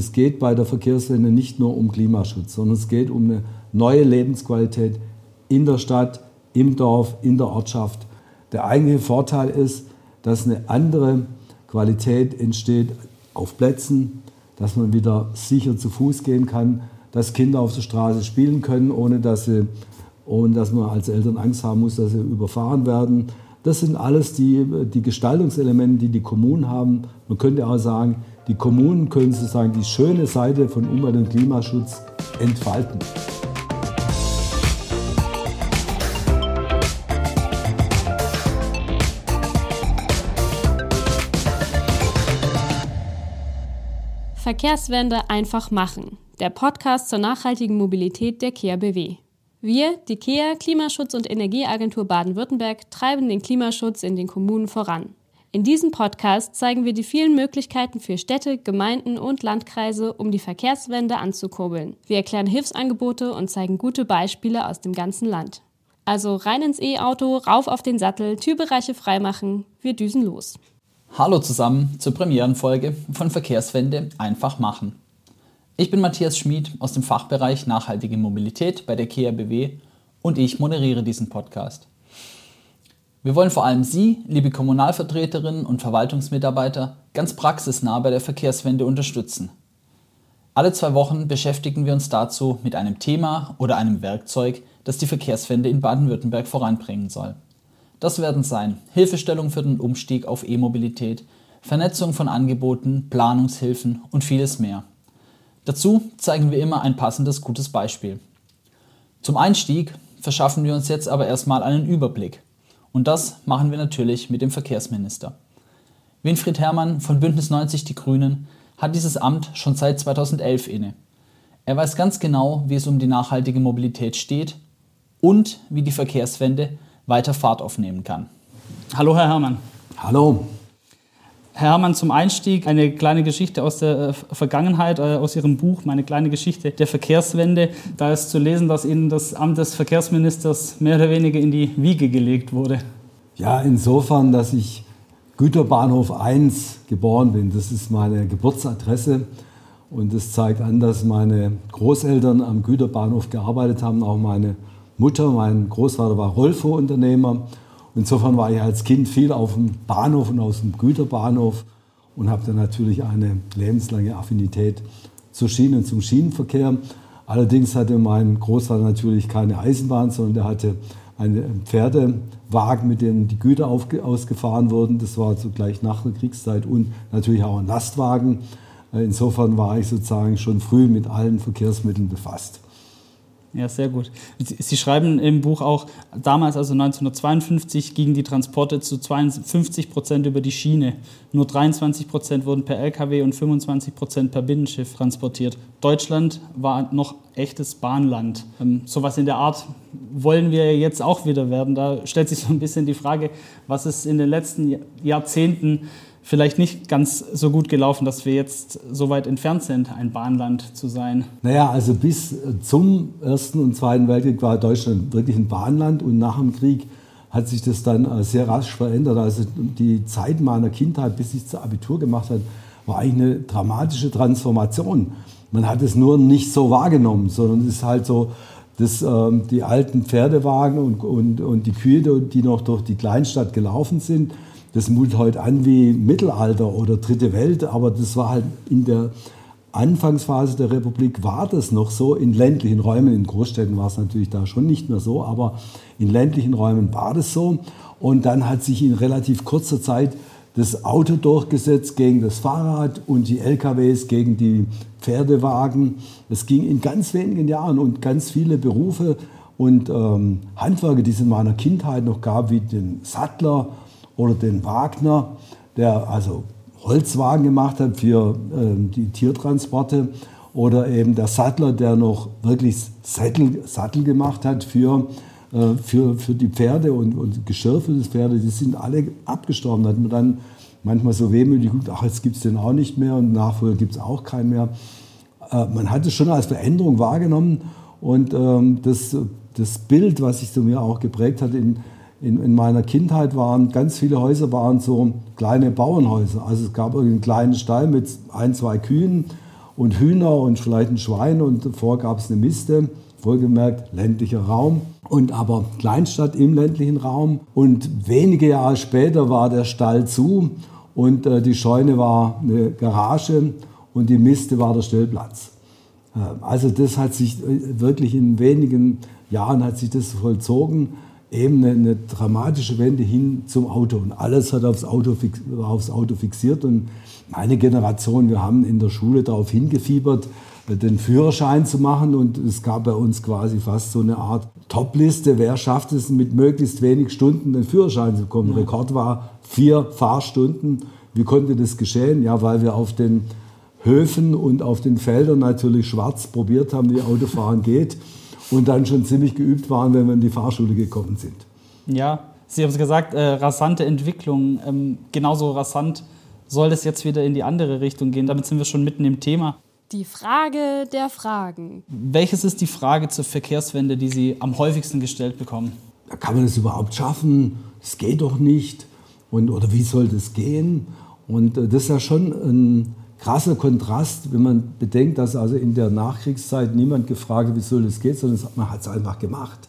Es geht bei der Verkehrswende nicht nur um Klimaschutz, sondern es geht um eine neue Lebensqualität in der Stadt, im Dorf, in der Ortschaft. Der eigentliche Vorteil ist, dass eine andere Qualität entsteht auf Plätzen, dass man wieder sicher zu Fuß gehen kann, dass Kinder auf der Straße spielen können, ohne dass, sie, ohne dass man als Eltern Angst haben muss, dass sie überfahren werden. Das sind alles die, die Gestaltungselemente, die die Kommunen haben. Man könnte auch sagen, die Kommunen können sozusagen die schöne Seite von Umwelt- und Klimaschutz entfalten. Verkehrswende einfach machen. Der Podcast zur nachhaltigen Mobilität der KEA BW. Wir, die KEA Klimaschutz- und Energieagentur Baden-Württemberg, treiben den Klimaschutz in den Kommunen voran. In diesem Podcast zeigen wir die vielen Möglichkeiten für Städte, Gemeinden und Landkreise, um die Verkehrswende anzukurbeln. Wir erklären Hilfsangebote und zeigen gute Beispiele aus dem ganzen Land. Also rein ins E-Auto, rauf auf den Sattel, Türbereiche freimachen, wir düsen los. Hallo zusammen zur Premierenfolge von Verkehrswende einfach machen. Ich bin Matthias Schmid aus dem Fachbereich Nachhaltige Mobilität bei der KRBW und ich moderiere diesen Podcast. Wir wollen vor allem Sie, liebe Kommunalvertreterinnen und Verwaltungsmitarbeiter, ganz praxisnah bei der Verkehrswende unterstützen. Alle zwei Wochen beschäftigen wir uns dazu mit einem Thema oder einem Werkzeug, das die Verkehrswende in Baden-Württemberg voranbringen soll. Das werden sein Hilfestellung für den Umstieg auf E-Mobilität, Vernetzung von Angeboten, Planungshilfen und vieles mehr. Dazu zeigen wir immer ein passendes gutes Beispiel. Zum Einstieg verschaffen wir uns jetzt aber erstmal einen Überblick. Und das machen wir natürlich mit dem Verkehrsminister. Winfried Herrmann von Bündnis 90 Die Grünen hat dieses Amt schon seit 2011 inne. Er weiß ganz genau, wie es um die nachhaltige Mobilität steht und wie die Verkehrswende weiter Fahrt aufnehmen kann. Hallo, Herr Herrmann. Hallo. Herr Herrmann, zum Einstieg eine kleine Geschichte aus der äh, Vergangenheit, äh, aus Ihrem Buch, meine kleine Geschichte der Verkehrswende. Da ist zu lesen, dass Ihnen das Amt des Verkehrsministers mehr oder weniger in die Wiege gelegt wurde. Ja, insofern, dass ich Güterbahnhof 1 geboren bin. Das ist meine Geburtsadresse. Und das zeigt an, dass meine Großeltern am Güterbahnhof gearbeitet haben, auch meine Mutter, mein Großvater war Rolfo-Unternehmer. Insofern war ich als Kind viel auf dem Bahnhof und aus dem Güterbahnhof und habe dann natürlich eine lebenslange Affinität zur Schiene und zum Schienenverkehr. Allerdings hatte mein Großvater natürlich keine Eisenbahn, sondern der hatte einen Pferdewagen, mit dem die Güter ausgefahren wurden. Das war zugleich nach der Kriegszeit und natürlich auch ein Lastwagen. Insofern war ich sozusagen schon früh mit allen Verkehrsmitteln befasst. Ja, sehr gut. Sie schreiben im Buch auch, damals, also 1952, gingen die Transporte zu 52 Prozent über die Schiene. Nur 23 Prozent wurden per Lkw und 25 Prozent per Binnenschiff transportiert. Deutschland war noch echtes Bahnland. Ähm, sowas in der Art wollen wir jetzt auch wieder werden. Da stellt sich so ein bisschen die Frage, was ist in den letzten Jahrzehnten vielleicht nicht ganz so gut gelaufen, dass wir jetzt so weit entfernt sind, ein Bahnland zu sein? Naja, also bis zum Ersten und Zweiten Weltkrieg war Deutschland wirklich ein Bahnland und nach dem Krieg hat sich das dann äh, sehr rasch verändert. Also die Zeit meiner Kindheit, bis ich das Abitur gemacht habe, war eigentlich eine dramatische Transformation. Man hat es nur nicht so wahrgenommen, sondern es ist halt so, dass ähm, die alten Pferdewagen und, und, und die Kühe, die noch durch die Kleinstadt gelaufen sind, das mutet heute an wie Mittelalter oder Dritte Welt, aber das war halt in der Anfangsphase der Republik war das noch so. In ländlichen Räumen, in Großstädten war es natürlich da schon nicht mehr so, aber in ländlichen Räumen war das so. Und dann hat sich in relativ kurzer Zeit das Auto durchgesetzt gegen das Fahrrad und die LKWs gegen die Pferdewagen. Es ging in ganz wenigen Jahren und ganz viele Berufe und ähm, Handwerke, die es in meiner Kindheit noch gab, wie den Sattler oder den Wagner, der also Holzwagen gemacht hat für äh, die Tiertransporte oder eben der Sattler, der noch wirklich Sattel, Sattel gemacht hat für, äh, für, für die Pferde und, und Geschirr für das Pferde, die sind alle abgestorben. Da hat man dann manchmal so wehmütig geguckt, ach, jetzt gibt es den auch nicht mehr und Nachfolger gibt es auch keinen mehr. Äh, man hat es schon als Veränderung wahrgenommen und ähm, das, das Bild, was sich so mir auch geprägt hat in, in, in, meiner Kindheit waren ganz viele Häuser waren so kleine Bauernhäuser. Also es gab einen kleinen Stall mit ein, zwei Kühen und Hühner und vielleicht ein Schwein und davor gab es eine Miste. Wohlgemerkt ländlicher Raum und aber Kleinstadt im ländlichen Raum. Und wenige Jahre später war der Stall zu und äh, die Scheune war eine Garage und die Miste war der Stellplatz. Äh, also das hat sich äh, wirklich in wenigen Jahren hat sich das vollzogen eben eine, eine, dramatische Wende hin zum Auto. Und alles hat aufs Auto, aufs Auto fixiert. Und meine Generation, wir haben in der Schule darauf hingefiebert, den Führerschein zu machen. Und es gab bei uns quasi fast so eine Art Topliste, wer schafft es mit möglichst wenig Stunden den Führerschein zu bekommen. Ja. Rekord war vier Fahrstunden. Wie konnte das geschehen? Ja, weil wir auf den Höfen und auf den Feldern natürlich schwarz probiert haben, wie Autofahren geht und dann schon ziemlich geübt waren, wenn wir in die Fahrschule gekommen sind. Ja, Sie haben es gesagt, äh, rasante Entwicklung. Ähm, genauso rasant soll es jetzt wieder in die andere Richtung gehen. Damit sind wir schon mitten im Thema. Die Frage der Fragen. Welches ist die Frage zur Verkehrswende, die Sie am häufigsten gestellt bekommen? Kann man das überhaupt schaffen? Es geht doch nicht. Und, oder wie soll das gehen? Und äh, das ist ja schon ein krasser Kontrast, wenn man bedenkt, dass also in der Nachkriegszeit niemand gefragt hat, wie soll das gehen, sondern man hat es einfach gemacht.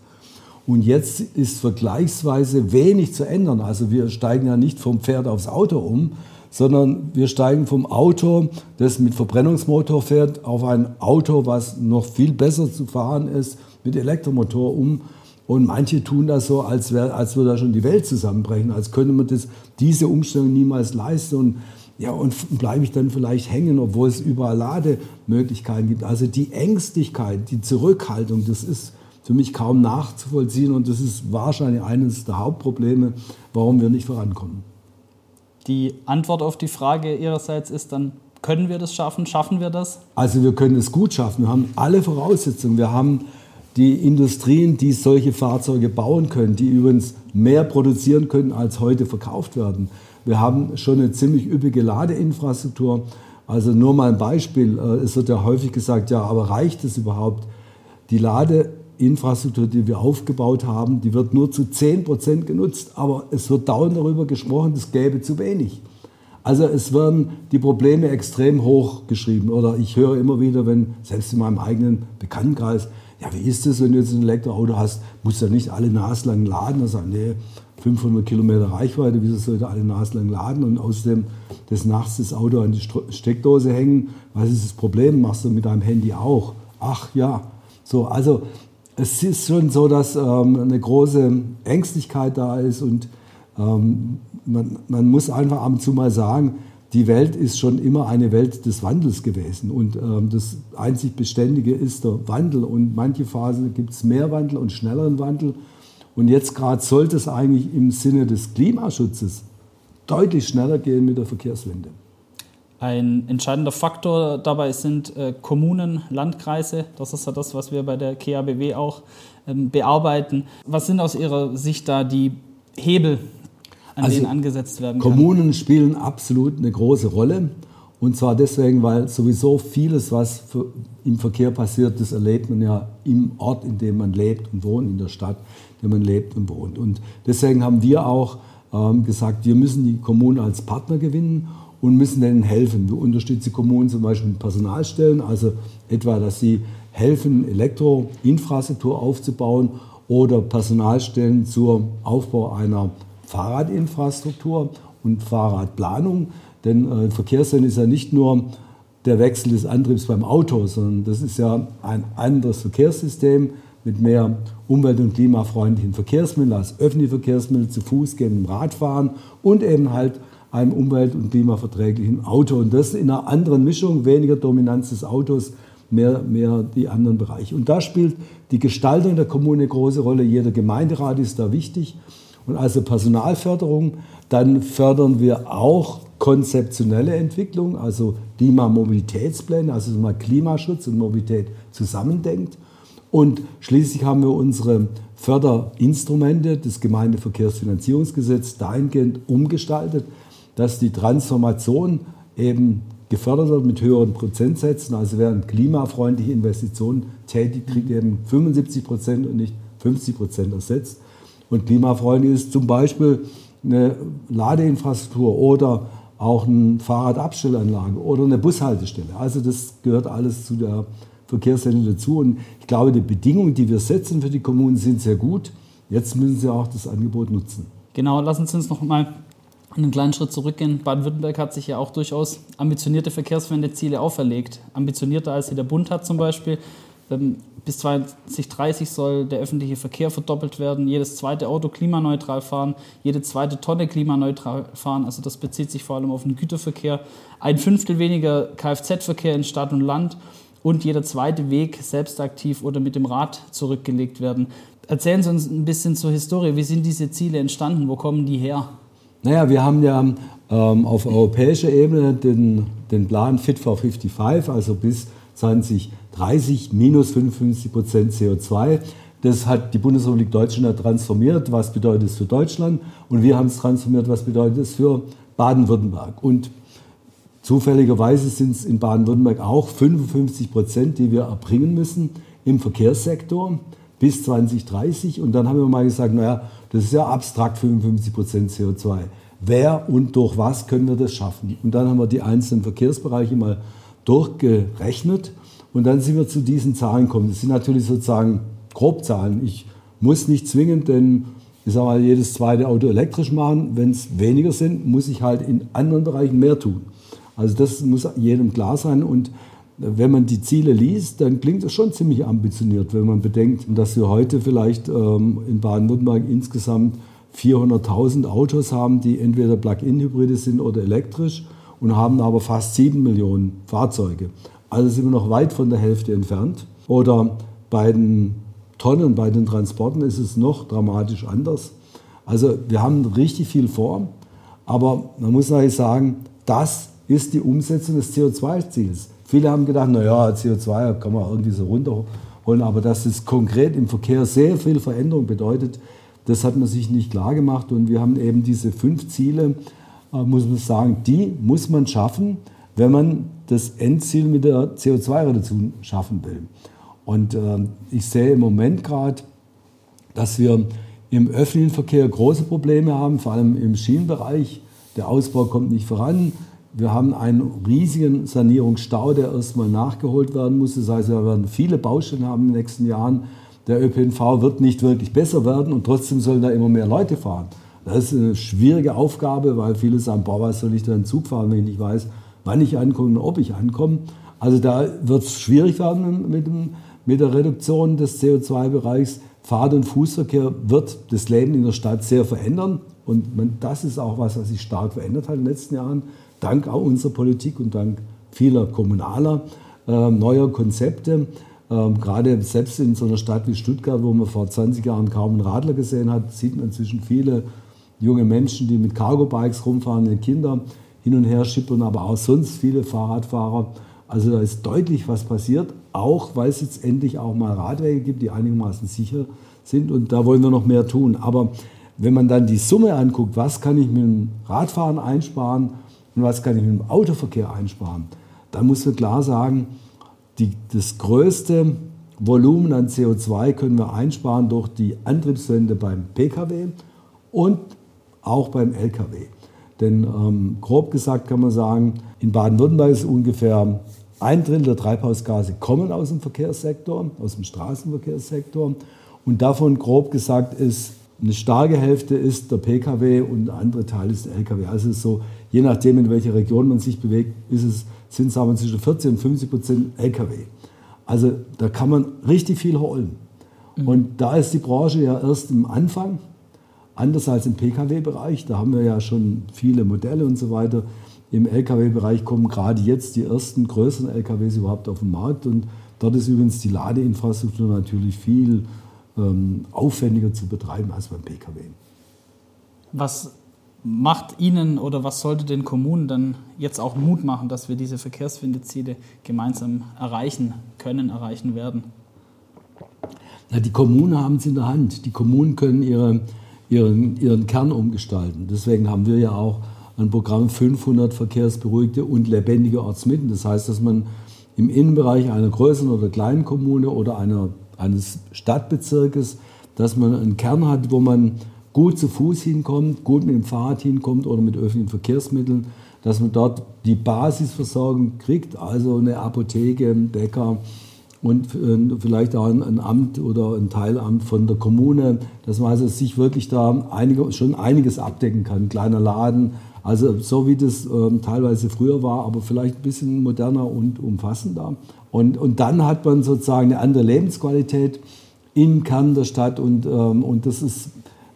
Und jetzt ist vergleichsweise wenig zu ändern. Also wir steigen ja nicht vom Pferd aufs Auto um, sondern wir steigen vom Auto, das mit Verbrennungsmotor fährt, auf ein Auto, was noch viel besser zu fahren ist, mit Elektromotor um. Und manche tun das so, als, wär, als würde da schon die Welt zusammenbrechen, als könnte man das, diese Umstellung niemals leisten. Und ja, und bleibe ich dann vielleicht hängen, obwohl es überall Lademöglichkeiten gibt. Also die Ängstlichkeit, die Zurückhaltung, das ist für mich kaum nachzuvollziehen und das ist wahrscheinlich eines der Hauptprobleme, warum wir nicht vorankommen. Die Antwort auf die Frage Ihrerseits ist dann, können wir das schaffen? Schaffen wir das? Also wir können es gut schaffen. Wir haben alle Voraussetzungen. Wir haben die Industrien, die solche Fahrzeuge bauen können, die übrigens mehr produzieren können, als heute verkauft werden. Wir haben schon eine ziemlich üppige Ladeinfrastruktur. Also nur mal ein Beispiel. Äh, es wird ja häufig gesagt, ja, aber reicht es überhaupt? Die Ladeinfrastruktur, die wir aufgebaut haben, die wird nur zu 10 Prozent genutzt. Aber es wird dauernd darüber gesprochen, es gäbe zu wenig. Also es werden die Probleme extrem hoch geschrieben. Oder ich höre immer wieder, wenn, selbst in meinem eigenen Bekanntenkreis, ja, wie ist es, wenn du jetzt ein Elektroauto hast, musst du ja nicht alle naslang laden. Da sagen, nee, 500 Kilometer Reichweite, wieso sollte alle naslang laden und außerdem des Nachts das Auto an die Steckdose hängen? Was ist das Problem? Machst du mit deinem Handy auch? Ach ja. So, also es ist schon so, dass ähm, eine große Ängstlichkeit da ist und ähm, man, man, muss einfach ab und zu mal sagen, die Welt ist schon immer eine Welt des Wandels gewesen und ähm, das einzig Beständige ist der Wandel und manche Phasen gibt es mehr Wandel und schnelleren Wandel und jetzt gerade sollte es eigentlich im Sinne des Klimaschutzes deutlich schneller gehen mit der Verkehrswende. Ein entscheidender Faktor dabei sind äh, Kommunen, Landkreise. Das ist ja das, was wir bei der KABW auch ähm, bearbeiten. Was sind aus Ihrer Sicht da die Hebel, an also, denen angesetzt werden können? Kommunen spielen absolut eine große Rolle. Und zwar deswegen, weil sowieso vieles, was im Verkehr passiert, das erlebt man ja im Ort, in dem man lebt und wohnt, in der Stadt, der man lebt und wohnt. Und deswegen haben wir auch ähm, gesagt, wir müssen die Kommunen als Partner gewinnen und müssen denen helfen. Wir unterstützen die Kommunen zum Beispiel mit Personalstellen, also etwa, dass sie helfen, Elektroinfrastruktur aufzubauen oder Personalstellen zum Aufbau einer Fahrradinfrastruktur und Fahrradplanung. Denn äh, Verkehrswende ist ja nicht nur der Wechsel des Antriebs beim Auto, sondern das ist ja ein anderes Verkehrssystem mit mehr umwelt- und klimafreundlichen Verkehrsmitteln als öffentliche Verkehrsmittel, zu Fuß gehen, Radfahren und eben halt einem umwelt- und klimaverträglichen Auto. Und das in einer anderen Mischung, weniger Dominanz des Autos, mehr, mehr die anderen Bereiche. Und da spielt die Gestaltung der Kommune eine große Rolle. Jeder Gemeinderat ist da wichtig. Und also Personalförderung, dann fördern wir auch konzeptionelle Entwicklung, also Klimamobilitätspläne, also mal Klimaschutz und Mobilität zusammendenkt. Und schließlich haben wir unsere Förderinstrumente, das Gemeindeverkehrsfinanzierungsgesetz, dahingehend umgestaltet, dass die Transformation eben gefördert wird mit höheren Prozentsätzen. Also während klimafreundliche Investitionen tätig, kriegt eben 75 Prozent und nicht 50 Prozent ersetzt. Und klimafreundlich ist zum Beispiel eine Ladeinfrastruktur oder auch eine Fahrradabstellanlage oder eine Bushaltestelle. Also das gehört alles zu der Verkehrswende dazu. Und ich glaube, die Bedingungen, die wir setzen für die Kommunen, sind sehr gut. Jetzt müssen sie auch das Angebot nutzen. Genau, lassen Sie uns noch mal einen kleinen Schritt zurückgehen. Baden-Württemberg hat sich ja auch durchaus ambitionierte Verkehrswendeziele auferlegt. Ambitionierter als sie der Bund hat zum Beispiel. Ähm, bis 2030 soll der öffentliche Verkehr verdoppelt werden, jedes zweite Auto klimaneutral fahren, jede zweite Tonne klimaneutral fahren. Also das bezieht sich vor allem auf den Güterverkehr. Ein Fünftel weniger Kfz-Verkehr in Stadt und Land und jeder zweite Weg selbstaktiv oder mit dem Rad zurückgelegt werden. Erzählen Sie uns ein bisschen zur Historie. Wie sind diese Ziele entstanden? Wo kommen die her? Naja, wir haben ja ähm, auf europäischer Ebene den, den Plan Fit for 55, also bis 2030 minus 55 Prozent CO2. Das hat die Bundesrepublik Deutschland transformiert. Was bedeutet es für Deutschland? Und wir haben es transformiert. Was bedeutet es für Baden-Württemberg? Und zufälligerweise sind es in Baden-Württemberg auch 55 Prozent, die wir erbringen müssen im Verkehrssektor bis 2030. Und dann haben wir mal gesagt, naja, das ist ja abstrakt 55 Prozent CO2. Wer und durch was können wir das schaffen? Und dann haben wir die einzelnen Verkehrsbereiche mal durchgerechnet und dann sind wir zu diesen Zahlen gekommen. Das sind natürlich sozusagen Grobzahlen. Ich muss nicht zwingend denn ich sage mal, jedes zweite Auto elektrisch machen. Wenn es weniger sind, muss ich halt in anderen Bereichen mehr tun. Also das muss jedem klar sein. Und wenn man die Ziele liest, dann klingt das schon ziemlich ambitioniert, wenn man bedenkt, dass wir heute vielleicht ähm, in Baden-Württemberg insgesamt 400.000 Autos haben, die entweder Plug-in-Hybride sind oder elektrisch und haben aber fast 7 Millionen Fahrzeuge. Also sind wir noch weit von der Hälfte entfernt. Oder bei den Tonnen, bei den Transporten ist es noch dramatisch anders. Also wir haben richtig viel vor, aber man muss natürlich sagen, das ist die Umsetzung des CO2-Ziels. Viele haben gedacht, naja, CO2 kann man irgendwie so runterholen, aber dass es konkret im Verkehr sehr viel Veränderung bedeutet, das hat man sich nicht klar gemacht. Und wir haben eben diese fünf Ziele äh, muss man sagen, die muss man schaffen, wenn man das Endziel mit der CO2-Reduktion schaffen will. Und äh, ich sehe im Moment gerade, dass wir im öffentlichen Verkehr große Probleme haben, vor allem im Schienenbereich. Der Ausbau kommt nicht voran. Wir haben einen riesigen Sanierungsstau, der erstmal nachgeholt werden muss. Das heißt, wir werden viele Baustellen haben in den nächsten Jahren. Der ÖPNV wird nicht wirklich besser werden und trotzdem sollen da immer mehr Leute fahren. Das ist eine schwierige Aufgabe, weil viele sagen, boah, was soll ich denn Zug fahren, wenn ich nicht weiß, wann ich ankomme und ob ich ankomme. Also da wird es schwierig werden mit, dem, mit der Reduktion des CO2-Bereichs. Fahrt- und Fußverkehr wird das Leben in der Stadt sehr verändern. Und man, das ist auch was, was sich stark verändert hat in den letzten Jahren, dank auch unserer Politik und dank vieler kommunaler äh, neuer Konzepte. Ähm, gerade selbst in so einer Stadt wie Stuttgart, wo man vor 20 Jahren kaum einen Radler gesehen hat, sieht man inzwischen viele junge Menschen, die mit Cargo-Bikes rumfahren, ihre Kinder hin und her schippern, aber auch sonst viele Fahrradfahrer. Also da ist deutlich was passiert, auch weil es jetzt endlich auch mal Radwege gibt, die einigermaßen sicher sind und da wollen wir noch mehr tun. Aber wenn man dann die Summe anguckt, was kann ich mit dem Radfahren einsparen und was kann ich mit dem Autoverkehr einsparen, dann muss man klar sagen, die, das größte Volumen an CO2 können wir einsparen durch die Antriebswende beim Pkw und auch beim Lkw. Denn ähm, grob gesagt kann man sagen, in Baden-Württemberg ist ungefähr ein Drittel der Treibhausgase kommen aus dem Verkehrssektor, aus dem Straßenverkehrssektor. Und davon grob gesagt ist eine starke Hälfte ist der Pkw und der andere Teil ist der Lkw. Also so, je nachdem, in welcher Region man sich bewegt, ist es, sind es aber zwischen 40 und 50 Prozent Lkw. Also da kann man richtig viel holen. Mhm. Und da ist die Branche ja erst im Anfang. Anders als im Pkw-Bereich, da haben wir ja schon viele Modelle und so weiter. Im Lkw-Bereich kommen gerade jetzt die ersten größeren Lkws überhaupt auf den Markt und dort ist übrigens die Ladeinfrastruktur natürlich viel ähm, aufwendiger zu betreiben als beim Pkw. Was macht Ihnen oder was sollte den Kommunen dann jetzt auch Mut machen, dass wir diese Verkehrswendeziele gemeinsam erreichen können, erreichen werden? Na, die Kommunen haben es in der Hand. Die Kommunen können ihre ihren, ihren Kern umgestalten. Deswegen haben wir ja auch ein Programm 500 verkehrsberuhigte und lebendige Ortsmitten. Das heißt, dass man im Innenbereich einer größeren oder kleinen Kommune oder einer, eines Stadtbezirkes, dass man einen Kern hat, wo man gut zu Fuß hinkommt, gut mit dem Fahrrad hinkommt oder mit öffentlichen Verkehrsmitteln, dass man dort die Basisversorgung kriegt, also eine Apotheke, ein Bäcker und äh, vielleicht auch ein Amt oder ein Teilamt von der Kommune, dass man also sich wirklich da einige, schon einiges abdecken kann. Kleiner Laden, also so wie das ähm, teilweise früher war, aber vielleicht ein bisschen moderner und umfassender. Und, und dann hat man sozusagen eine andere Lebensqualität im Kern der Stadt und, ähm, und das ist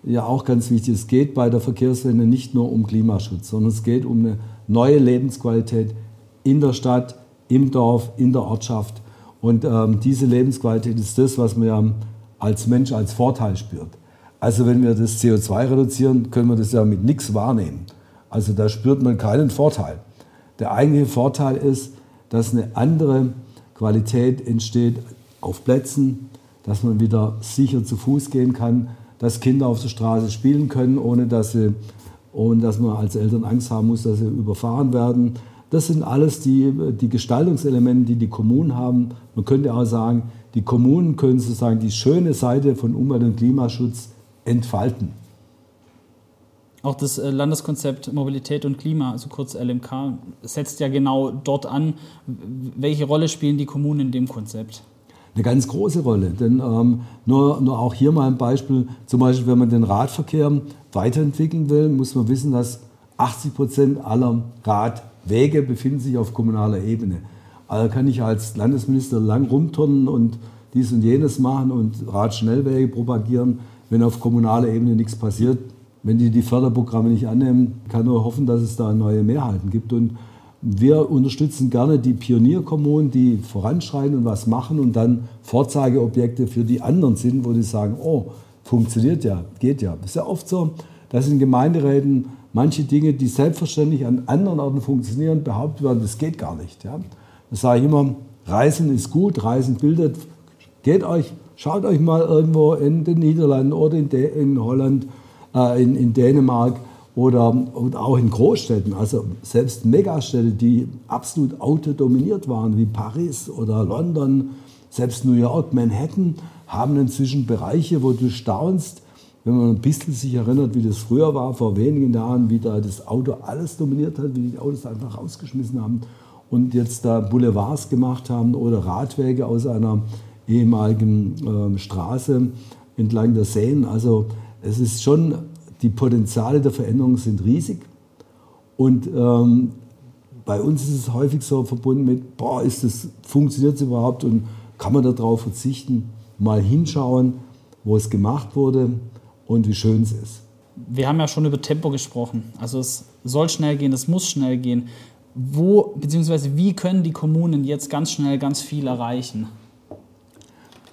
ja auch ganz wichtig. Es geht bei der Verkehrswende nicht nur um Klimaschutz, sondern es geht um eine neue Lebensqualität in der Stadt, im Dorf, in der Ortschaft. Und ähm, diese Lebensqualität ist das, was man ja als Mensch als Vorteil spürt. Also wenn wir das CO2 reduzieren, können wir das ja mit nichts wahrnehmen. Also da spürt man keinen Vorteil. Der eigentliche Vorteil ist, dass eine andere Qualität entsteht auf Plätzen, dass man wieder sicher zu Fuß gehen kann, dass Kinder auf der Straße spielen können, ohne dass, sie, ohne dass man als Eltern Angst haben muss, dass sie überfahren werden. Das sind alles die, die Gestaltungselemente, die die Kommunen haben. Man könnte auch sagen, die Kommunen können sozusagen die schöne Seite von Umwelt- und Klimaschutz entfalten. Auch das äh, Landeskonzept Mobilität und Klima, also kurz LMK, setzt ja genau dort an. Welche Rolle spielen die Kommunen in dem Konzept? Eine ganz große Rolle. Denn ähm, nur, nur auch hier mal ein Beispiel, zum Beispiel wenn man den Radverkehr weiterentwickeln will, muss man wissen, dass 80 Prozent aller Radwege befinden sich auf kommunaler Ebene. Also kann ich als Landesminister lang rumturnen und dies und jenes machen und Radschnellwege propagieren, wenn auf kommunaler Ebene nichts passiert. Wenn die die Förderprogramme nicht annehmen, kann nur hoffen, dass es da neue Mehrheiten gibt. Und wir unterstützen gerne die Pionierkommunen, die voranschreiten und was machen und dann Vorzeigeobjekte für die anderen sind, wo die sagen, oh, funktioniert ja, geht ja. Das ist ja oft so, dass in Gemeinderäten manche Dinge, die selbstverständlich an anderen Orten funktionieren, behauptet werden, das geht gar nicht. Ja. Das sage ich immer, Reisen ist gut, Reisen bildet. Geht euch, schaut euch mal irgendwo in den Niederlanden oder in, in Holland, äh, in, in Dänemark oder, oder auch in Großstädten, also selbst Megastädte, die absolut autodominiert waren, wie Paris oder London, selbst New York, Manhattan, haben inzwischen Bereiche, wo du staunst, wenn man ein bisschen sich erinnert, wie das früher war, vor wenigen Jahren, wie da das Auto alles dominiert hat, wie die Autos einfach rausgeschmissen haben und jetzt da Boulevards gemacht haben oder Radwege aus einer ehemaligen äh, Straße entlang der Seen. Also es ist schon die Potenziale der Veränderung sind riesig. Und ähm, bei uns ist es häufig so verbunden mit, boah, ist das, funktioniert es überhaupt und kann man darauf verzichten? Mal hinschauen, wo es gemacht wurde und wie schön es ist. Wir haben ja schon über Tempo gesprochen. Also es soll schnell gehen, es muss schnell gehen. Wo bzw. wie können die Kommunen jetzt ganz schnell ganz viel erreichen?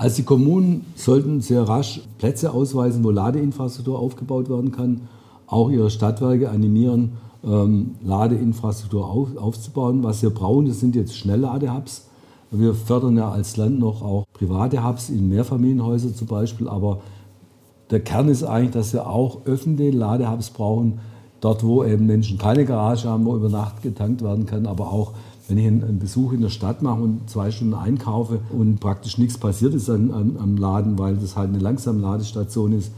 Also die Kommunen sollten sehr rasch Plätze ausweisen, wo Ladeinfrastruktur aufgebaut werden kann, auch ihre Stadtwerke animieren, ähm, Ladeinfrastruktur auf, aufzubauen. Was wir brauchen, das sind jetzt Schnellladehubs. Wir fördern ja als Land noch auch private Hubs in Mehrfamilienhäusern zum Beispiel, aber der Kern ist eigentlich, dass wir auch öffentliche Ladehubs brauchen, dort wo eben Menschen keine Garage haben, wo über Nacht getankt werden kann, aber auch wenn ich einen Besuch in der Stadt mache und zwei Stunden einkaufe und praktisch nichts passiert ist an, an, am Laden, weil das halt eine langsame Ladestation ist,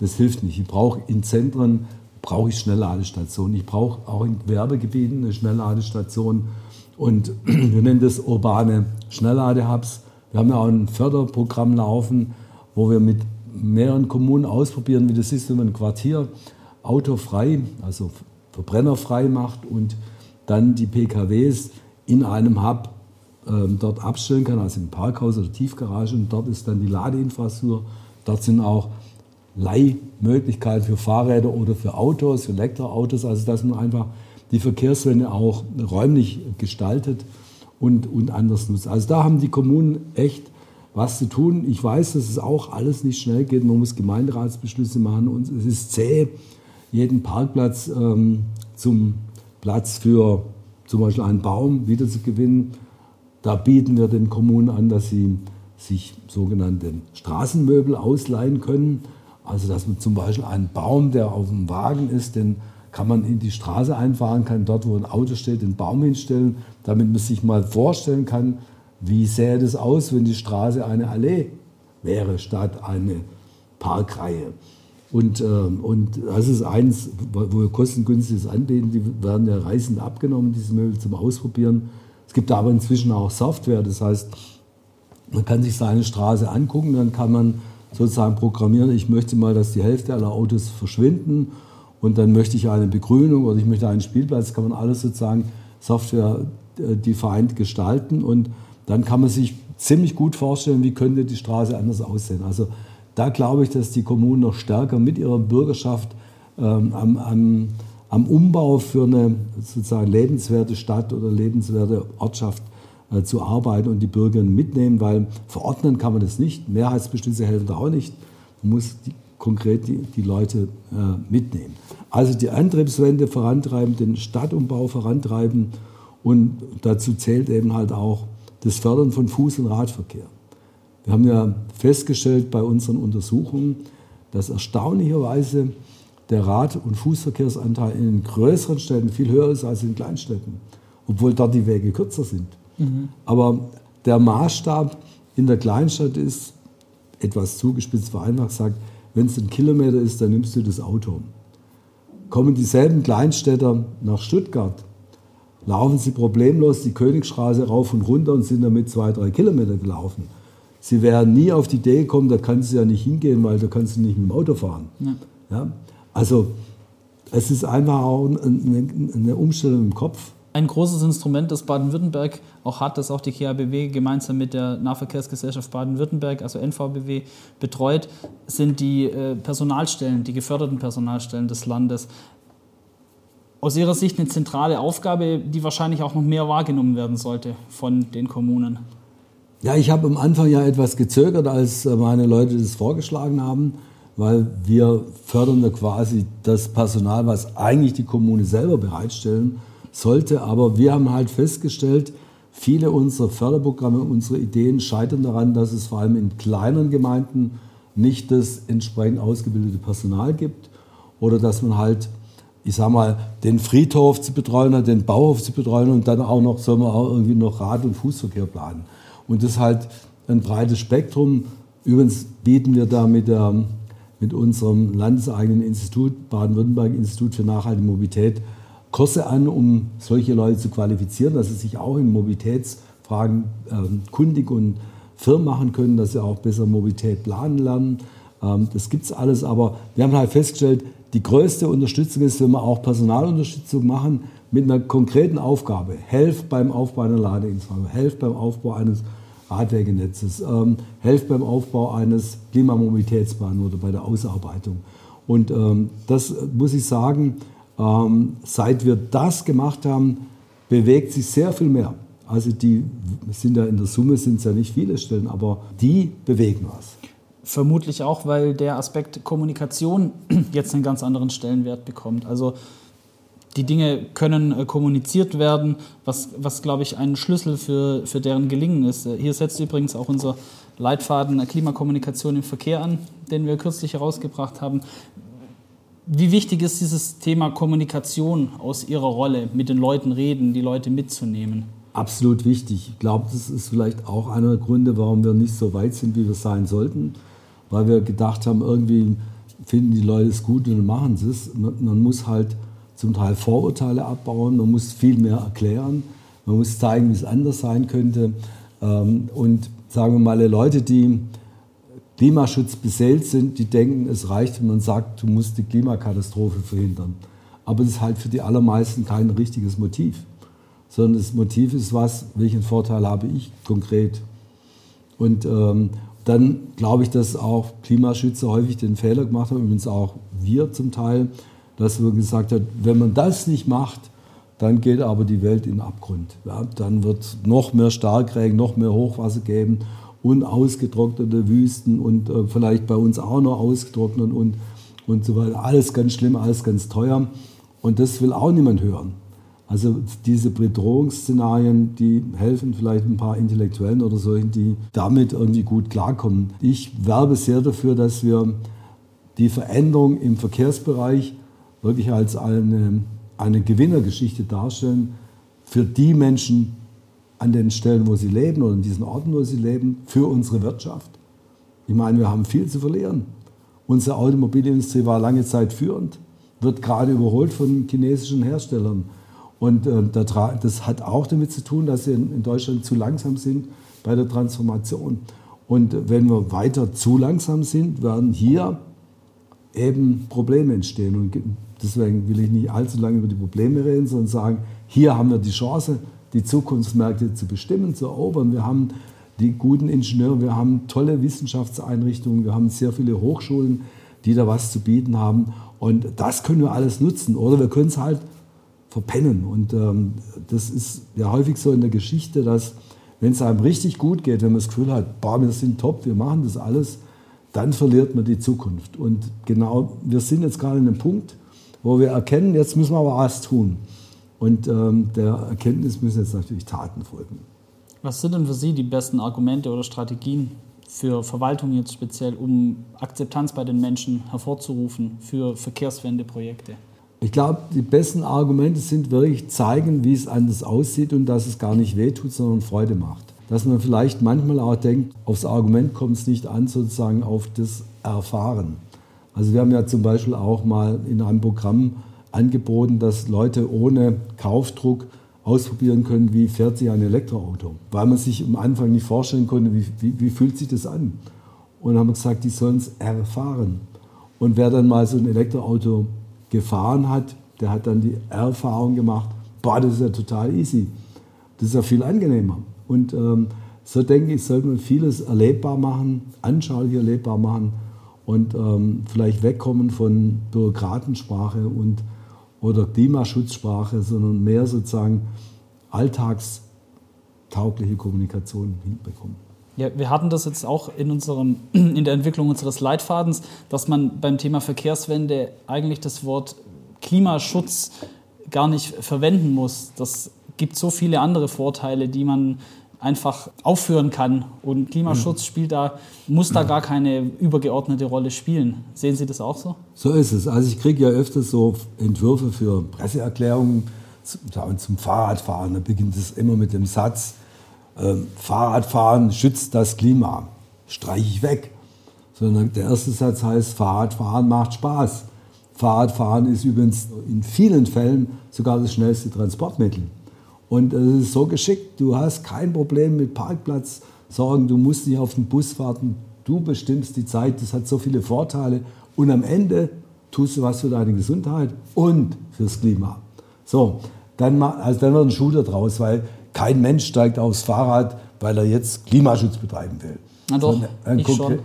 das hilft nicht. Ich brauche in Zentren brauche ich Schnellladestationen. Ich brauche auch in Werbegebieten eine Schnellladestation. Und wir nennen das urbane Schnellladehubs. Wir haben ja auch ein Förderprogramm laufen, wo wir mit mehreren Kommunen ausprobieren, wie das ist, wenn man ein Quartier autofrei, also verbrennerfrei macht und dann die PKWs in einem Hub ähm, dort abstellen kann, also im Parkhaus oder Tiefgarage. Und dort ist dann die Ladeinfrastruktur. Dort sind auch Leihmöglichkeiten für Fahrräder oder für Autos, für Elektroautos. Also dass man einfach die Verkehrswende auch räumlich gestaltet und, und anders nutzt. Also da haben die Kommunen echt was zu tun. Ich weiß, dass es auch alles nicht schnell geht. Man muss Gemeinderatsbeschlüsse machen und es ist zäh, jeden Parkplatz ähm, zum Platz für zum Beispiel einen Baum wieder zu gewinnen. Da bieten wir den Kommunen an, dass sie sich sogenannte Straßenmöbel ausleihen können. Also dass man zum Beispiel einen Baum, der auf dem Wagen ist, den kann man in die Straße einfahren, kann dort, wo ein Auto steht, den Baum hinstellen, damit man sich mal vorstellen kann, wie sähe das aus, wenn die Straße eine Allee wäre statt eine Parkreihe. Und, ähm, und das ist eins, wo wir kostengünstiges anbieten. Die werden ja Reisenden abgenommen, diese Möbel zum Ausprobieren. Es gibt aber inzwischen auch Software, das heißt, man kann sich seine Straße angucken, dann kann man sozusagen programmieren, ich möchte mal, dass die Hälfte aller Autos verschwinden und dann möchte ich eine Begrünung oder ich möchte einen Spielplatz, das kann man alles sozusagen Software äh, defined gestalten und dann kann man sich ziemlich gut vorstellen, wie könnte die Straße anders aussehen. Also da glaube ich, dass die Kommunen noch stärker mit ihrer Bürgerschaft ähm, am, am, am, Umbau für eine sozusagen lebenswerte Stadt oder lebenswerte Ortschaft äh, zu arbeiten und die Bürger mitnehmen, weil verordnen kann man das nicht. Mehrheitsbeschlüsse helfen da auch nicht. Man muss die, konkret die, die Leute äh, mitnehmen. Also die Antriebswende vorantreiben, den Stadtumbau vorantreiben und dazu zählt eben halt auch das Fördern von Fuß- und Radverkehr. Wir haben ja festgestellt bei unseren Untersuchungen, dass erstaunlicherweise der Rad- und Fußverkehrsanteil in den größeren Städten viel höher ist als in Kleinstädten, obwohl dort die Wege kürzer sind. Mhm. Aber der Maßstab in der Kleinstadt ist, etwas zugespitzt vereinfacht sagt, wenn es ein Kilometer ist, dann nimmst du das Auto. Kommen dieselben Kleinstädter nach Stuttgart, laufen sie problemlos die Königstraße rauf und runter und sind damit zwei, drei Kilometer gelaufen. Sie wären nie auf die Idee gekommen, da kannst du ja nicht hingehen, weil da kannst du nicht mit dem Auto fahren. Ja. ja? Also es ist einfach auch eine, eine Umstellung im Kopf. Ein großes Instrument, das Baden-Württemberg auch hat, das auch die KABW gemeinsam mit der Nahverkehrsgesellschaft Baden-Württemberg, also NVBW, betreut, sind die äh, Personalstellen, die geförderten Personalstellen des Landes. Aus Ihrer Sicht eine zentrale Aufgabe, die wahrscheinlich auch noch mehr wahrgenommen werden sollte von den Kommunen. Ja, ich habe am Anfang ja etwas gezögert, als meine Leute das vorgeschlagen haben, weil wir fördern ja quasi das Personal, was eigentlich die Kommune selber bereitstellen sollte. Aber wir haben halt festgestellt, viele unserer Förderprogramme, unsere Ideen scheitern daran, dass es vor allem in kleinen Gemeinden nicht das entsprechend ausgebildete Personal gibt oder dass man halt, ich sag mal, den Friedhof zu betreuen hat, den Bauhof zu betreuen und dann auch noch, soll man auch irgendwie noch Rad- und Fußverkehr planen. Und das ist halt ein breites Spektrum. Übrigens bieten wir da mit, der, mit unserem landeseigenen Institut, Baden-Württemberg Institut für nachhaltige Mobilität, Kurse an, um solche Leute zu qualifizieren, dass sie sich auch in Mobilitätsfragen äh, kundig und firm machen können, dass sie auch besser Mobilität planen lernen. Ähm, das gibt es alles, aber wir haben halt festgestellt, die größte Unterstützung ist, wenn wir auch Personalunterstützung machen mit einer konkreten Aufgabe. Helft beim Aufbau einer Ladeinfrastruktur, helft beim Aufbau eines Radwegenetzes, ähm, helft beim Aufbau eines Klimamobilitätsplans oder bei der Ausarbeitung. Und ähm, das muss ich sagen, ähm, seit wir das gemacht haben, bewegt sich sehr viel mehr. Also die sind ja in der Summe sind ja nicht viele Stellen, aber die bewegen was. Vermutlich auch, weil der Aspekt Kommunikation jetzt einen ganz anderen Stellenwert bekommt. Also die Dinge können äh, kommuniziert werden, was, was glaube ich, ein Schlüssel für, für deren Gelingen ist. Äh, hier setzt übrigens auch unser Leitfaden Klimakommunikation im Verkehr an, den wir kürzlich herausgebracht haben. Wie wichtig ist dieses Thema Kommunikation aus Ihrer Rolle, mit den Leuten reden, die Leute mitzunehmen? Absolut wichtig. Ich glaube, das ist vielleicht auch einer der Gründe, warum wir nicht so weit sind, wie wir sein sollten. Weil wir gedacht haben, irgendwie finden die Leute es gut und machen es. Man muss halt zum Teil Vorurteile abbauen, man muss viel mehr erklären, man muss zeigen, wie es anders sein könnte. Ähm, und sagen wir mal, Leute, die Klimaschutz beseelt sind, die denken, es reicht, wenn man sagt, du musst die Klimakatastrophe verhindern. Aber das ist halt für die allermeisten kein richtiges Motiv, sondern das Motiv ist was, welchen Vorteil habe ich konkret. Und ähm, dann glaube ich, dass auch Klimaschützer häufig den Fehler gemacht haben, übrigens auch wir zum Teil, dass man gesagt hat, wenn man das nicht macht, dann geht aber die Welt in den Abgrund. Ja, dann wird noch mehr Starkregen, noch mehr Hochwasser geben und ausgetrocknete Wüsten und äh, vielleicht bei uns auch noch ausgetrocknet und, und so weiter. Alles ganz schlimm, alles ganz teuer. Und das will auch niemand hören. Also diese Bedrohungsszenarien, die helfen vielleicht ein paar Intellektuellen oder solchen, die damit irgendwie gut klarkommen. Ich werbe sehr dafür, dass wir die Veränderung im Verkehrsbereich wirklich als eine, eine Gewinnergeschichte darstellen für die Menschen an den Stellen, wo sie leben oder in diesen Orten, wo sie leben, für unsere Wirtschaft. Ich meine, wir haben viel zu verlieren. Unsere Automobilindustrie war lange Zeit führend, wird gerade überholt von chinesischen Herstellern. Und äh, das hat auch damit zu tun, dass sie in Deutschland zu langsam sind bei der Transformation. Und wenn wir weiter zu langsam sind, werden hier eben Probleme entstehen. Und deswegen will ich nicht allzu lange über die Probleme reden, sondern sagen, hier haben wir die Chance, die Zukunftsmärkte zu bestimmen, zu erobern. Wir haben die guten Ingenieure, wir haben tolle Wissenschaftseinrichtungen, wir haben sehr viele Hochschulen, die da was zu bieten haben. Und das können wir alles nutzen. Oder wir können es halt verpennen. Und ähm, das ist ja häufig so in der Geschichte, dass wenn es einem richtig gut geht, wenn man das Gefühl hat, boah, wir sind top, wir machen das alles, dann verliert man die Zukunft. Und genau, wir sind jetzt gerade in einem Punkt, wo wir erkennen, jetzt müssen wir aber was tun. Und ähm, der Erkenntnis müssen jetzt natürlich Taten folgen. Was sind denn für Sie die besten Argumente oder Strategien für Verwaltung jetzt speziell, um Akzeptanz bei den Menschen hervorzurufen für Verkehrswendeprojekte? Ich glaube, die besten Argumente sind wirklich zeigen, wie es anders aussieht und dass es gar nicht wehtut, sondern Freude macht. Dass man vielleicht manchmal auch denkt, aufs Argument kommt es nicht an, sozusagen auf das Erfahren. Also wir haben ja zum Beispiel auch mal in einem Programm angeboten, dass Leute ohne Kaufdruck ausprobieren können, wie fährt sich ein Elektroauto. Weil man sich am Anfang nicht vorstellen konnte, wie, wie, wie fühlt sich das an. Und haben gesagt, die sollen es erfahren. Und wer dann mal so ein Elektroauto gefahren hat, der hat dann die Erfahrung gemacht, boah, das ist ja total easy. Das ist ja viel angenehmer. Und ähm, so denke ich, sollte man vieles erlebbar machen, anschaulich erlebbar machen und ähm, vielleicht wegkommen von Bürokratensprache und, oder Klimaschutzsprache, sondern mehr sozusagen alltagstaugliche Kommunikation hinbekommen. Ja, wir hatten das jetzt auch in, unserem, in der Entwicklung unseres Leitfadens, dass man beim Thema Verkehrswende eigentlich das Wort Klimaschutz gar nicht verwenden muss. Das gibt so viele andere Vorteile, die man einfach aufführen kann. Und Klimaschutz spielt da, muss da gar keine übergeordnete Rolle spielen. Sehen Sie das auch so? So ist es. Also ich kriege ja öfters so Entwürfe für Presseerklärungen zum, zum Fahrradfahren. Da beginnt es immer mit dem Satz, ähm, Fahrradfahren schützt das Klima. Streiche ich weg. Sondern der erste Satz heißt, Fahrradfahren macht Spaß. Fahrradfahren ist übrigens in vielen Fällen sogar das schnellste Transportmittel. Und es ist so geschickt, du hast kein Problem mit Parkplatz sorgen, du musst nicht auf den Bus warten, du bestimmst die Zeit, das hat so viele Vorteile. Und am Ende tust du was für deine Gesundheit und fürs Klima. So, dann, also dann wird ein Schuh draus, weil kein Mensch steigt aufs Fahrrad, weil er jetzt Klimaschutz betreiben will. Na doch, so, ich schon.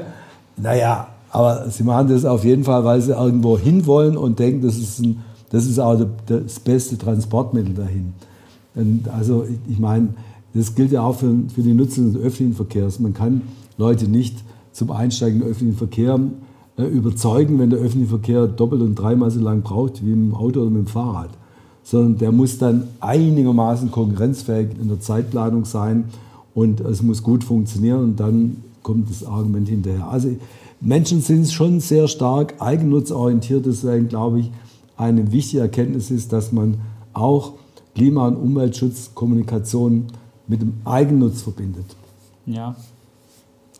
naja, aber sie machen das auf jeden Fall, weil sie irgendwo hinwollen und denken, das ist, ein, das ist auch das beste Transportmittel dahin. Also ich meine, das gilt ja auch für, für die Nutzung des öffentlichen Verkehrs. Man kann Leute nicht zum Einsteigen in den öffentlichen Verkehr äh, überzeugen, wenn der öffentliche Verkehr doppelt und dreimal so lang braucht wie im Auto oder mit dem Fahrrad sondern der muss dann einigermaßen konkurrenzfähig in der Zeitplanung sein und es muss gut funktionieren und dann kommt das Argument hinterher. Also Menschen sind schon sehr stark eigennutzorientiert, deswegen glaube ich, eine wichtige Erkenntnis ist, dass man auch Klima- und Umweltschutzkommunikation mit dem Eigennutz verbindet. Ja,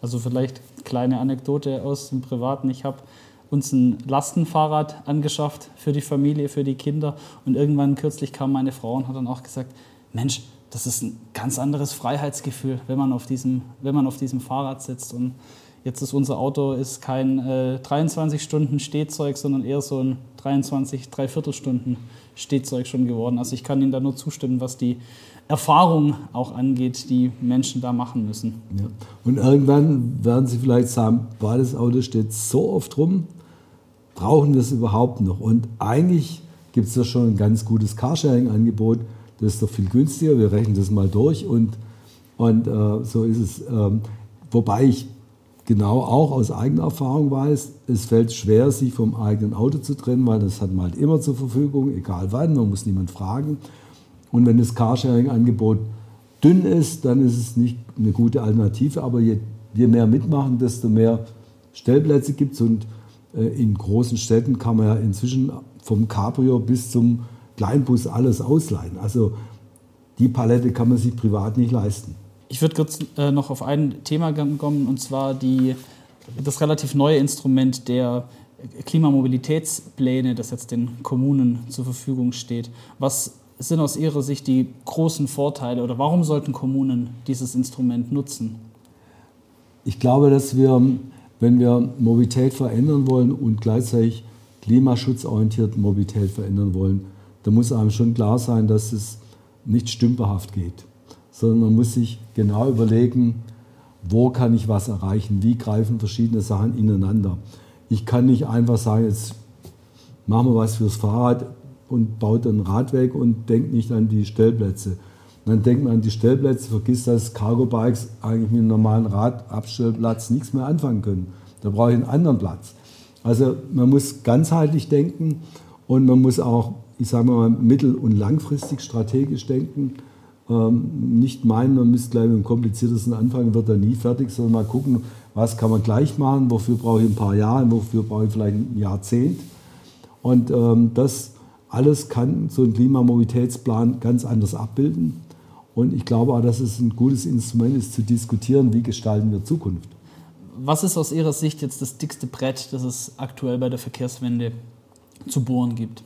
also vielleicht kleine Anekdote aus dem Privaten. Ich habe uns ein Lastenfahrrad angeschafft für die Familie, für die Kinder. Und irgendwann kürzlich kam meine Frau und hat dann auch gesagt, Mensch, das ist ein ganz anderes Freiheitsgefühl, wenn man auf diesem, wenn man auf diesem Fahrrad sitzt. Und jetzt ist unser Auto ist kein äh, 23 Stunden Stehzeug, sondern eher so ein 23, dreiviertel Stunden Stehzeug schon geworden. Also ich kann Ihnen da nur zustimmen, was die Erfahrung auch angeht, die Menschen da machen müssen. Ja. Und irgendwann werden Sie vielleicht sagen, boah, das Auto steht so oft rum, brauchen wir es überhaupt noch? Und eigentlich gibt es da schon ein ganz gutes Carsharing-Angebot, das ist doch viel günstiger, wir rechnen das mal durch und, und äh, so ist es. Ähm, wobei ich genau auch aus eigener Erfahrung weiß, es fällt schwer, sich vom eigenen Auto zu trennen, weil das hat man halt immer zur Verfügung, egal wann, man muss niemand fragen. Und wenn das Carsharing-Angebot dünn ist, dann ist es nicht eine gute Alternative. Aber je, je mehr mitmachen, desto mehr Stellplätze gibt es. Und äh, in großen Städten kann man ja inzwischen vom Cabrio bis zum Kleinbus alles ausleihen. Also die Palette kann man sich privat nicht leisten. Ich würde kurz äh, noch auf ein Thema kommen, und zwar die das relativ neue Instrument der Klimamobilitätspläne, das jetzt den Kommunen zur Verfügung steht. Was sind aus Ihrer Sicht die großen Vorteile oder warum sollten Kommunen dieses Instrument nutzen? Ich glaube, dass wir, wenn wir Mobilität verändern wollen und gleichzeitig klimaschutzorientiert Mobilität verändern wollen, dann muss einem schon klar sein, dass es nicht stümperhaft geht, sondern man muss sich genau überlegen, wo kann ich was erreichen, wie greifen verschiedene Sachen ineinander. Ich kann nicht einfach sagen, jetzt machen wir was fürs Fahrrad und baut einen Radweg und denkt nicht an die Stellplätze. Dann denkt man an die Stellplätze, vergisst, dass Cargo-Bikes eigentlich mit einem normalen Radabstellplatz nichts mehr anfangen können. Da brauche ich einen anderen Platz. Also man muss ganzheitlich denken und man muss auch, ich sage mal, mittel- und langfristig strategisch denken. Ähm, nicht meinen, man müsste gleich mit dem kompliziertesten anfangen, wird er nie fertig, sondern mal gucken, was kann man gleich machen, wofür brauche ich ein paar Jahre, wofür brauche ich vielleicht ein Jahrzehnt. Und ähm, das alles kann so ein Klimamobilitätsplan ganz anders abbilden. Und ich glaube auch, dass es ein gutes Instrument ist, zu diskutieren, wie gestalten wir Zukunft. Was ist aus Ihrer Sicht jetzt das dickste Brett, das es aktuell bei der Verkehrswende zu bohren gibt?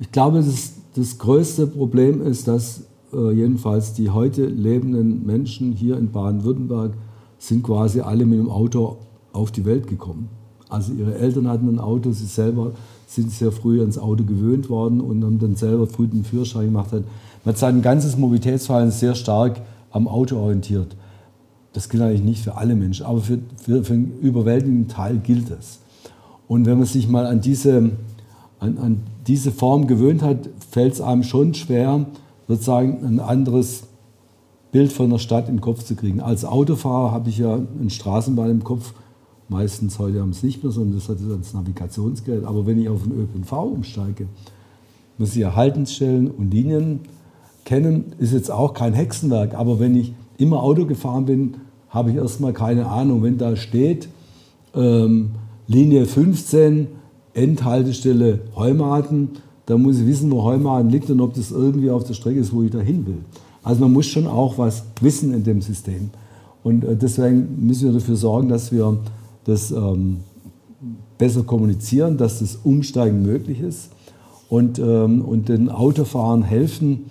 Ich glaube, das, das größte Problem ist, dass jedenfalls die heute lebenden Menschen hier in Baden-Württemberg sind quasi alle mit dem Auto auf die Welt gekommen. Also ihre Eltern hatten ein Auto, sie selber sind sehr früh ans Auto gewöhnt worden und haben dann selber früh den Führerschein gemacht. Man hat sein ganzes Mobilitätsverhalten sehr stark am Auto orientiert. Das gilt eigentlich nicht für alle Menschen, aber für, für, für einen überwältigenden Teil gilt es. Und wenn man sich mal an diese, an, an diese Form gewöhnt hat, fällt es einem schon schwer, sozusagen ein anderes Bild von der Stadt im Kopf zu kriegen. Als Autofahrer habe ich ja einen Straßenbahn im Kopf. Meistens heute haben es nicht mehr, sondern das hat es als Navigationsgerät. Aber wenn ich auf den ÖPNV umsteige, muss ich ja Haltensstellen und Linien kennen. Ist jetzt auch kein Hexenwerk. Aber wenn ich immer Auto gefahren bin, habe ich erstmal keine Ahnung. Wenn da steht, ähm, Linie 15, Endhaltestelle Heumaten, dann muss ich wissen, wo Heumaten liegt und ob das irgendwie auf der Strecke ist, wo ich da hin will. Also man muss schon auch was wissen in dem System. Und äh, deswegen müssen wir dafür sorgen, dass wir das ähm, besser kommunizieren, dass das Umsteigen möglich ist und, ähm, und den Autofahrern helfen,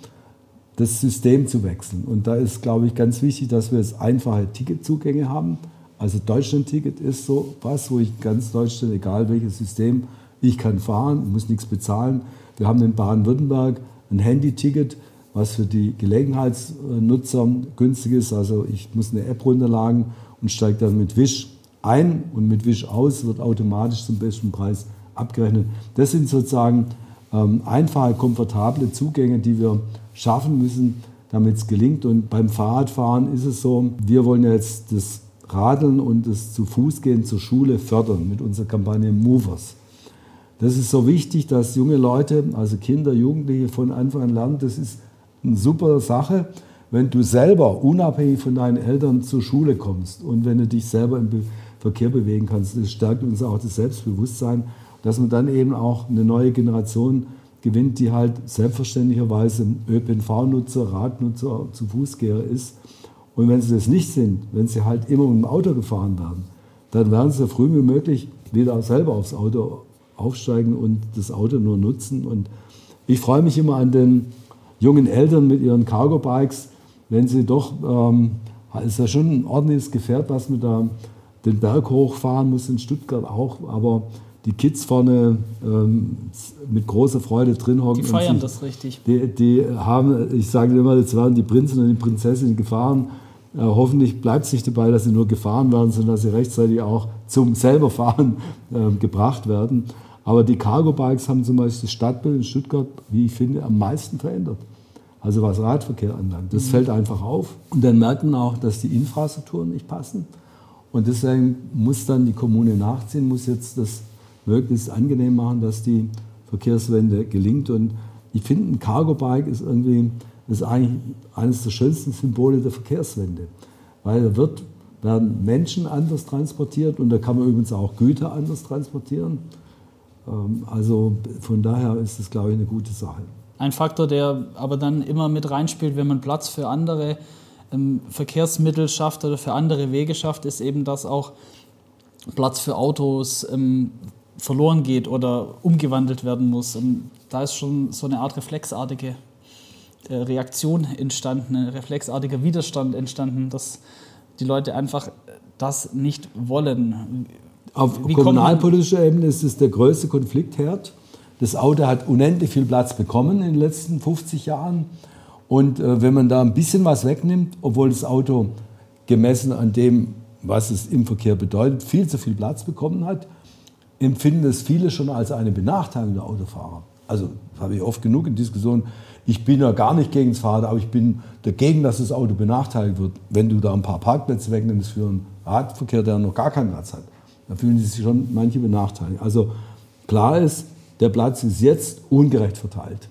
das System zu wechseln. Und da ist, glaube ich, ganz wichtig, dass wir jetzt einfache Ticketzugänge haben. Also Deutschland-Ticket ist so was, wo ich ganz Deutschland, egal welches System, ich kann fahren, muss nichts bezahlen. Wir haben in Baden-Württemberg ein Handy-Ticket, was für die Gelegenheitsnutzer günstig ist. Also ich muss eine App runterladen und steige dann mit Wish ein und mit Wish aus, wird automatisch zum besten Preis abgerechnet. Das sind sozusagen ähm, einfache, komfortable Zugänge, die wir schaffen müssen, damit es gelingt. Und beim Fahrradfahren ist es so, wir wollen jetzt das Radeln und das zu Fuß gehen zur Schule fördern mit unserer Kampagne Movers. Das ist so wichtig, dass junge Leute, also Kinder, Jugendliche von Anfang an lernen, das ist eine super Sache, wenn du selber unabhängig von deinen Eltern zur Schule kommst und wenn du dich selber im Verkehr bewegen kannst. Das stärkt uns auch das Selbstbewusstsein, dass man dann eben auch eine neue Generation gewinnt, die halt selbstverständlicherweise ÖPNV-Nutzer, Radnutzer, zu Fußgeher ist. Und wenn sie das nicht sind, wenn sie halt immer mit dem Auto gefahren werden, dann werden sie so früh wie möglich wieder selber aufs Auto aufsteigen und das Auto nur nutzen. Und ich freue mich immer an den jungen Eltern mit ihren Cargo-Bikes, wenn sie doch, ähm, ist ja schon ein ordentliches Gefährt, was man da den Berg hochfahren muss in Stuttgart auch, aber die Kids vorne ähm, mit großer Freude drin hocken. Die feiern sich, das richtig. Die, die, haben, ich sage immer, jetzt werden die Prinzen und die Prinzessinnen gefahren. Äh, hoffentlich bleibt es nicht dabei, dass sie nur gefahren werden, sondern dass sie rechtzeitig auch zum selberfahren äh, gebracht werden. Aber die Cargo-Bikes haben zum Beispiel das Stadtbild in Stuttgart, wie ich finde, am meisten verändert. Also was Radverkehr anlangt. Das mhm. fällt einfach auf. Und dann merkt man auch, dass die Infrastrukturen nicht passen. Und deswegen muss dann die Kommune nachziehen, muss jetzt das möglichst angenehm machen, dass die Verkehrswende gelingt. Und ich finde, ein Cargo-Bike ist irgendwie ist eigentlich eines der schönsten Symbole der Verkehrswende. Weil da wird, werden Menschen anders transportiert und da kann man übrigens auch Güter anders transportieren. Ähm, also von daher ist es, glaube ich, eine gute Sache. Ein Faktor, der aber dann immer mit reinspielt, wenn man Platz für andere ähm, Verkehrsmittel schafft oder für andere Wege schafft, ist eben, dass auch Platz für Autos ähm, verloren geht oder umgewandelt werden muss. Da ist schon so eine Art reflexartige äh, Reaktion entstanden, ein reflexartiger Widerstand entstanden, dass die Leute einfach das nicht wollen. Auf kommunalpolitischer Ebene ist es der größte Konfliktherd. Das Auto hat unendlich viel Platz bekommen in den letzten 50 Jahren. Und äh, wenn man da ein bisschen was wegnimmt, obwohl das Auto gemessen an dem, was es im Verkehr bedeutet, viel zu viel Platz bekommen hat, empfinden es viele schon als eine Benachteiligung der Autofahrer. Also das habe ich oft genug in Diskussionen. Ich bin ja gar nicht gegen das Fahrrad, aber ich bin dagegen, dass das Auto benachteiligt wird. Wenn du da ein paar Parkplätze wegnimmst für einen Radverkehr, der noch gar keinen Platz hat, dann fühlen sich schon manche benachteiligt. Also klar ist, der Platz ist jetzt ungerecht verteilt.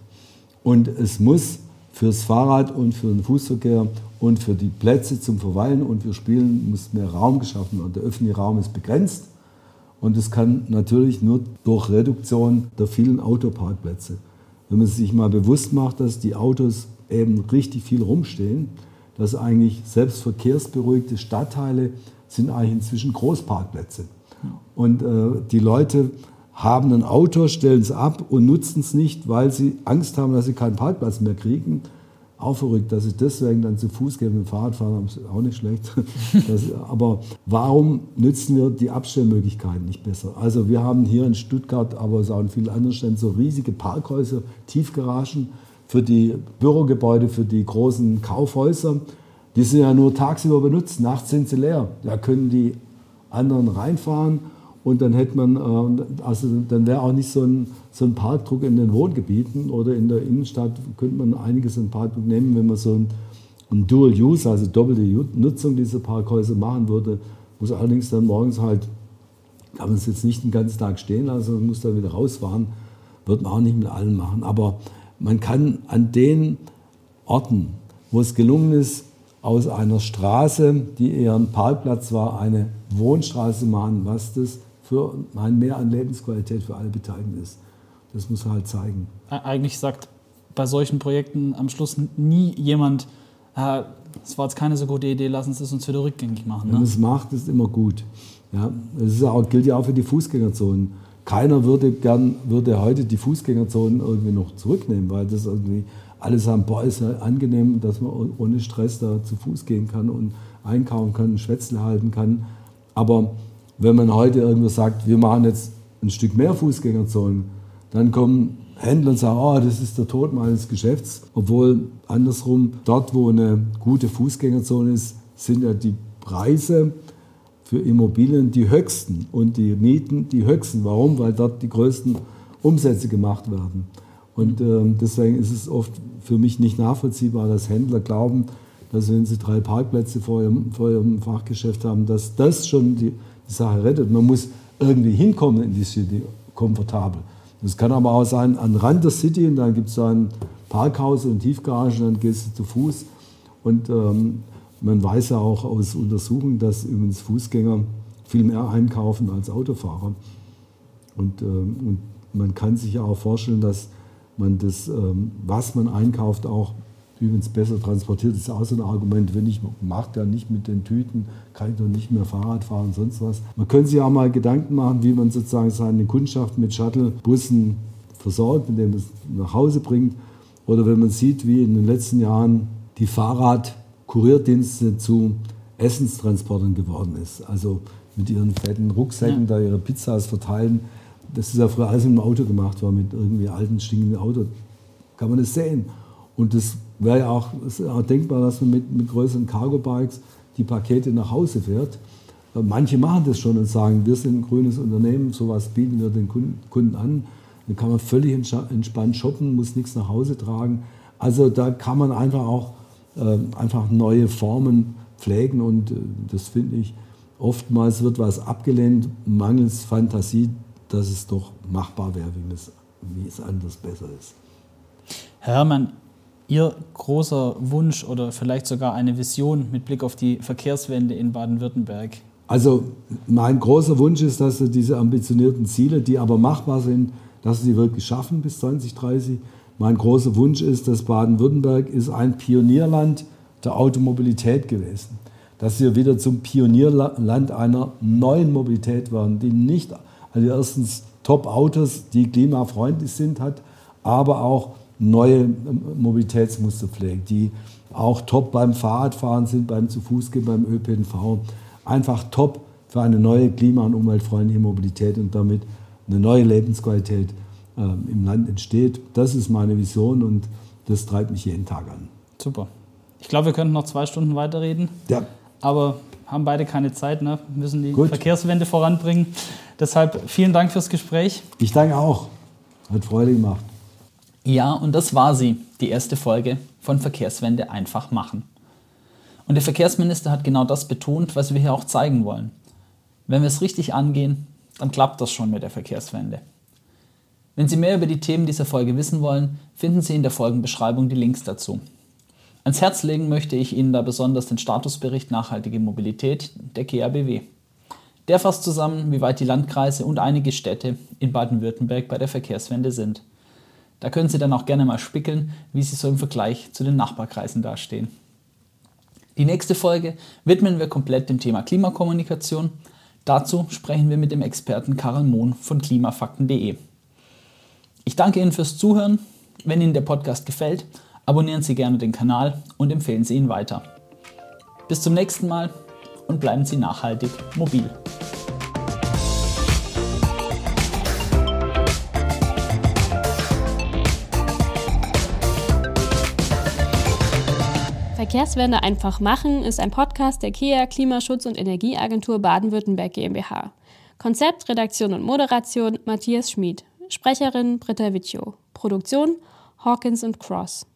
Und es muss fürs Fahrrad und für den Fußverkehr und für die Plätze zum Verweilen und für Spielen muss mehr Raum geschaffen werden. Der öffentliche Raum ist begrenzt und es kann natürlich nur durch Reduktion der vielen Autoparkplätze. Wenn man sich mal bewusst macht, dass die Autos eben richtig viel rumstehen, dass eigentlich selbst verkehrsberuhigte Stadtteile sind eigentlich inzwischen Großparkplätze. Und äh, die Leute haben ein Auto, stellen es ab und nutzen es nicht, weil sie Angst haben, dass sie keinen Parkplatz mehr kriegen auch verrückt, dass sie deswegen dann zu Fuß gehen mit dem Fahrrad fahren, ist auch nicht schlecht. Das, aber warum nützen wir die Abstellmöglichkeiten nicht besser? Also wir haben hier in Stuttgart, aber auch in vielen anderen Städten so riesige Parkhäuser, Tiefgaragen für die Bürogebäude, für die großen Kaufhäuser. Die sind ja nur tagsüber benutzt, nachts sind sie leer. Da können die anderen reinfahren und dann hätte man, äh, also dann wäre auch nicht so ein, so ein Parkdruck in den Wohngebieten oder in der Innenstadt, könnte man einiges an Parkdruck nehmen, wenn man so ein, ein Dual Use, also doppelte Nutzung dieser Parkhäuser machen würde. Muss allerdings dann morgens halt, kann man es jetzt nicht den ganzen Tag stehen lassen, man muss dann wieder rausfahren. Wird man auch nicht mit allen machen. Aber man kann an den Orten, wo es gelungen ist, aus einer Straße, die eher ein Parkplatz war, eine Wohnstraße machen, was das für ein Mehr an Lebensqualität für alle Beteiligten ist. Das muss halt zeigen. Eigentlich sagt bei solchen Projekten am Schluss nie jemand, äh, das war jetzt keine so gute Idee, lassen Sie es uns wieder rückgängig machen. Ne? Wenn man es macht, ist immer gut. Ja, das auch, gilt ja auch für die Fußgängerzonen. Keiner würde gern, würde heute die Fußgängerzonen irgendwie noch zurücknehmen, weil das irgendwie alle sagen, boah, ist ja angenehm, dass man ohne Stress da zu Fuß gehen kann und einkaufen kann, Schwätzle halten kann. Aber wenn man heute irgendwo sagt, wir machen jetzt ein Stück mehr Fußgängerzonen, dann kommen Händler und sagen, oh, das ist der Tod meines Geschäfts. Obwohl andersrum, dort wo eine gute Fußgängerzone ist, sind ja die Preise für Immobilien die höchsten und die Mieten die höchsten. Warum? Weil dort die größten Umsätze gemacht werden. Und äh, deswegen ist es oft für mich nicht nachvollziehbar, dass Händler glauben, dass wenn sie drei Parkplätze vor ihrem, vor ihrem Fachgeschäft haben, dass das schon die die Sache rettet. Man muss irgendwie hinkommen in die City, komfortabel. Das kann aber auch sein, an Rand der City, und dann gibt es ein Parkhaus und Tiefgarage, und dann gehst du zu Fuß. Und ähm, man weiß ja auch aus Untersuchungen, dass übrigens Fußgänger viel mehr einkaufen als Autofahrer. Und, ähm, und man kann sich ja auch vorstellen, dass man das, ähm, was man einkauft, auch übrigens besser transportiert. Das ist auch so ein Argument, wenn ich mache ja nicht mit den Tüten, kann ich doch nicht mehr Fahrrad fahren und sonst was. Man könnte sich auch mal Gedanken machen, wie man sozusagen seine Kundschaft mit Shuttle-Bussen versorgt, indem man es nach Hause bringt. Oder wenn man sieht, wie in den letzten Jahren die Fahrradkurierdienste zu Essenstransportern geworden ist. Also mit ihren fetten Rucksäcken ja. da ihre Pizzas verteilen. Das ist ja früher alles im Auto gemacht worden, mit irgendwie alten, stinkenden Auto. Kann man das sehen. Und das wäre ja auch, auch, denkbar, dass man mit, mit größeren Cargo-Bikes die Pakete nach Hause fährt. Manche machen das schon und sagen, wir sind ein grünes Unternehmen, sowas bieten wir den Kunden an. Dann kann man völlig entspannt shoppen, muss nichts nach Hause tragen. Also da kann man einfach auch äh, einfach neue Formen pflegen und äh, das finde ich, oftmals wird was abgelehnt, mangels Fantasie, dass es doch machbar wäre, wie es, anders besser ist. Herr Herrmann, Ihr großer Wunsch oder vielleicht sogar eine Vision mit Blick auf die Verkehrswende in Baden-Württemberg? Also mein großer Wunsch ist, dass wir diese ambitionierten Ziele, die aber machbar sind, dass sie wirklich schaffen bis 2030. Mein großer Wunsch ist, dass Baden-Württemberg ist ein Pionierland der Automobilität gewesen. dass wir wieder zum Pionierland einer neuen Mobilität werden, die nicht also erstens Top-Autos, die klimafreundlich sind, hat, aber auch neue Mobilitätsmuster pflegt, die auch top beim Fahrradfahren sind, beim zu Fuß gehen, beim ÖPNV. Einfach top für eine neue klima- und umweltfreundliche Mobilität und damit eine neue Lebensqualität äh, im Land entsteht. Das ist meine Vision und das treibt mich jeden Tag an. Super. Ich glaube, wir könnten noch zwei Stunden weiterreden. Ja. Aber haben beide keine Zeit, ne? Müssen die Gut. Verkehrswende voranbringen. Deshalb vielen Dank fürs Gespräch. Ich danke auch. Hat Freude gemacht. Ja, und das war sie, die erste Folge von Verkehrswende einfach machen. Und der Verkehrsminister hat genau das betont, was wir hier auch zeigen wollen. Wenn wir es richtig angehen, dann klappt das schon mit der Verkehrswende. Wenn Sie mehr über die Themen dieser Folge wissen wollen, finden Sie in der Folgenbeschreibung die Links dazu. Ans Herz legen möchte ich Ihnen da besonders den Statusbericht Nachhaltige Mobilität der KABW. Der fasst zusammen, wie weit die Landkreise und einige Städte in Baden-Württemberg bei der Verkehrswende sind. Da können Sie dann auch gerne mal spickeln, wie sie so im Vergleich zu den Nachbarkreisen dastehen. Die nächste Folge widmen wir komplett dem Thema Klimakommunikation. Dazu sprechen wir mit dem Experten Karel Mohn von klimafakten.de. Ich danke Ihnen fürs Zuhören. Wenn Ihnen der Podcast gefällt, abonnieren Sie gerne den Kanal und empfehlen Sie ihn weiter. Bis zum nächsten Mal und bleiben Sie nachhaltig mobil. Verkehrswende einfach machen ist ein Podcast der KEA Klimaschutz- und Energieagentur Baden-Württemberg GmbH. Konzept, Redaktion und Moderation Matthias Schmid. Sprecherin Britta Vicio. Produktion Hawkins und Cross.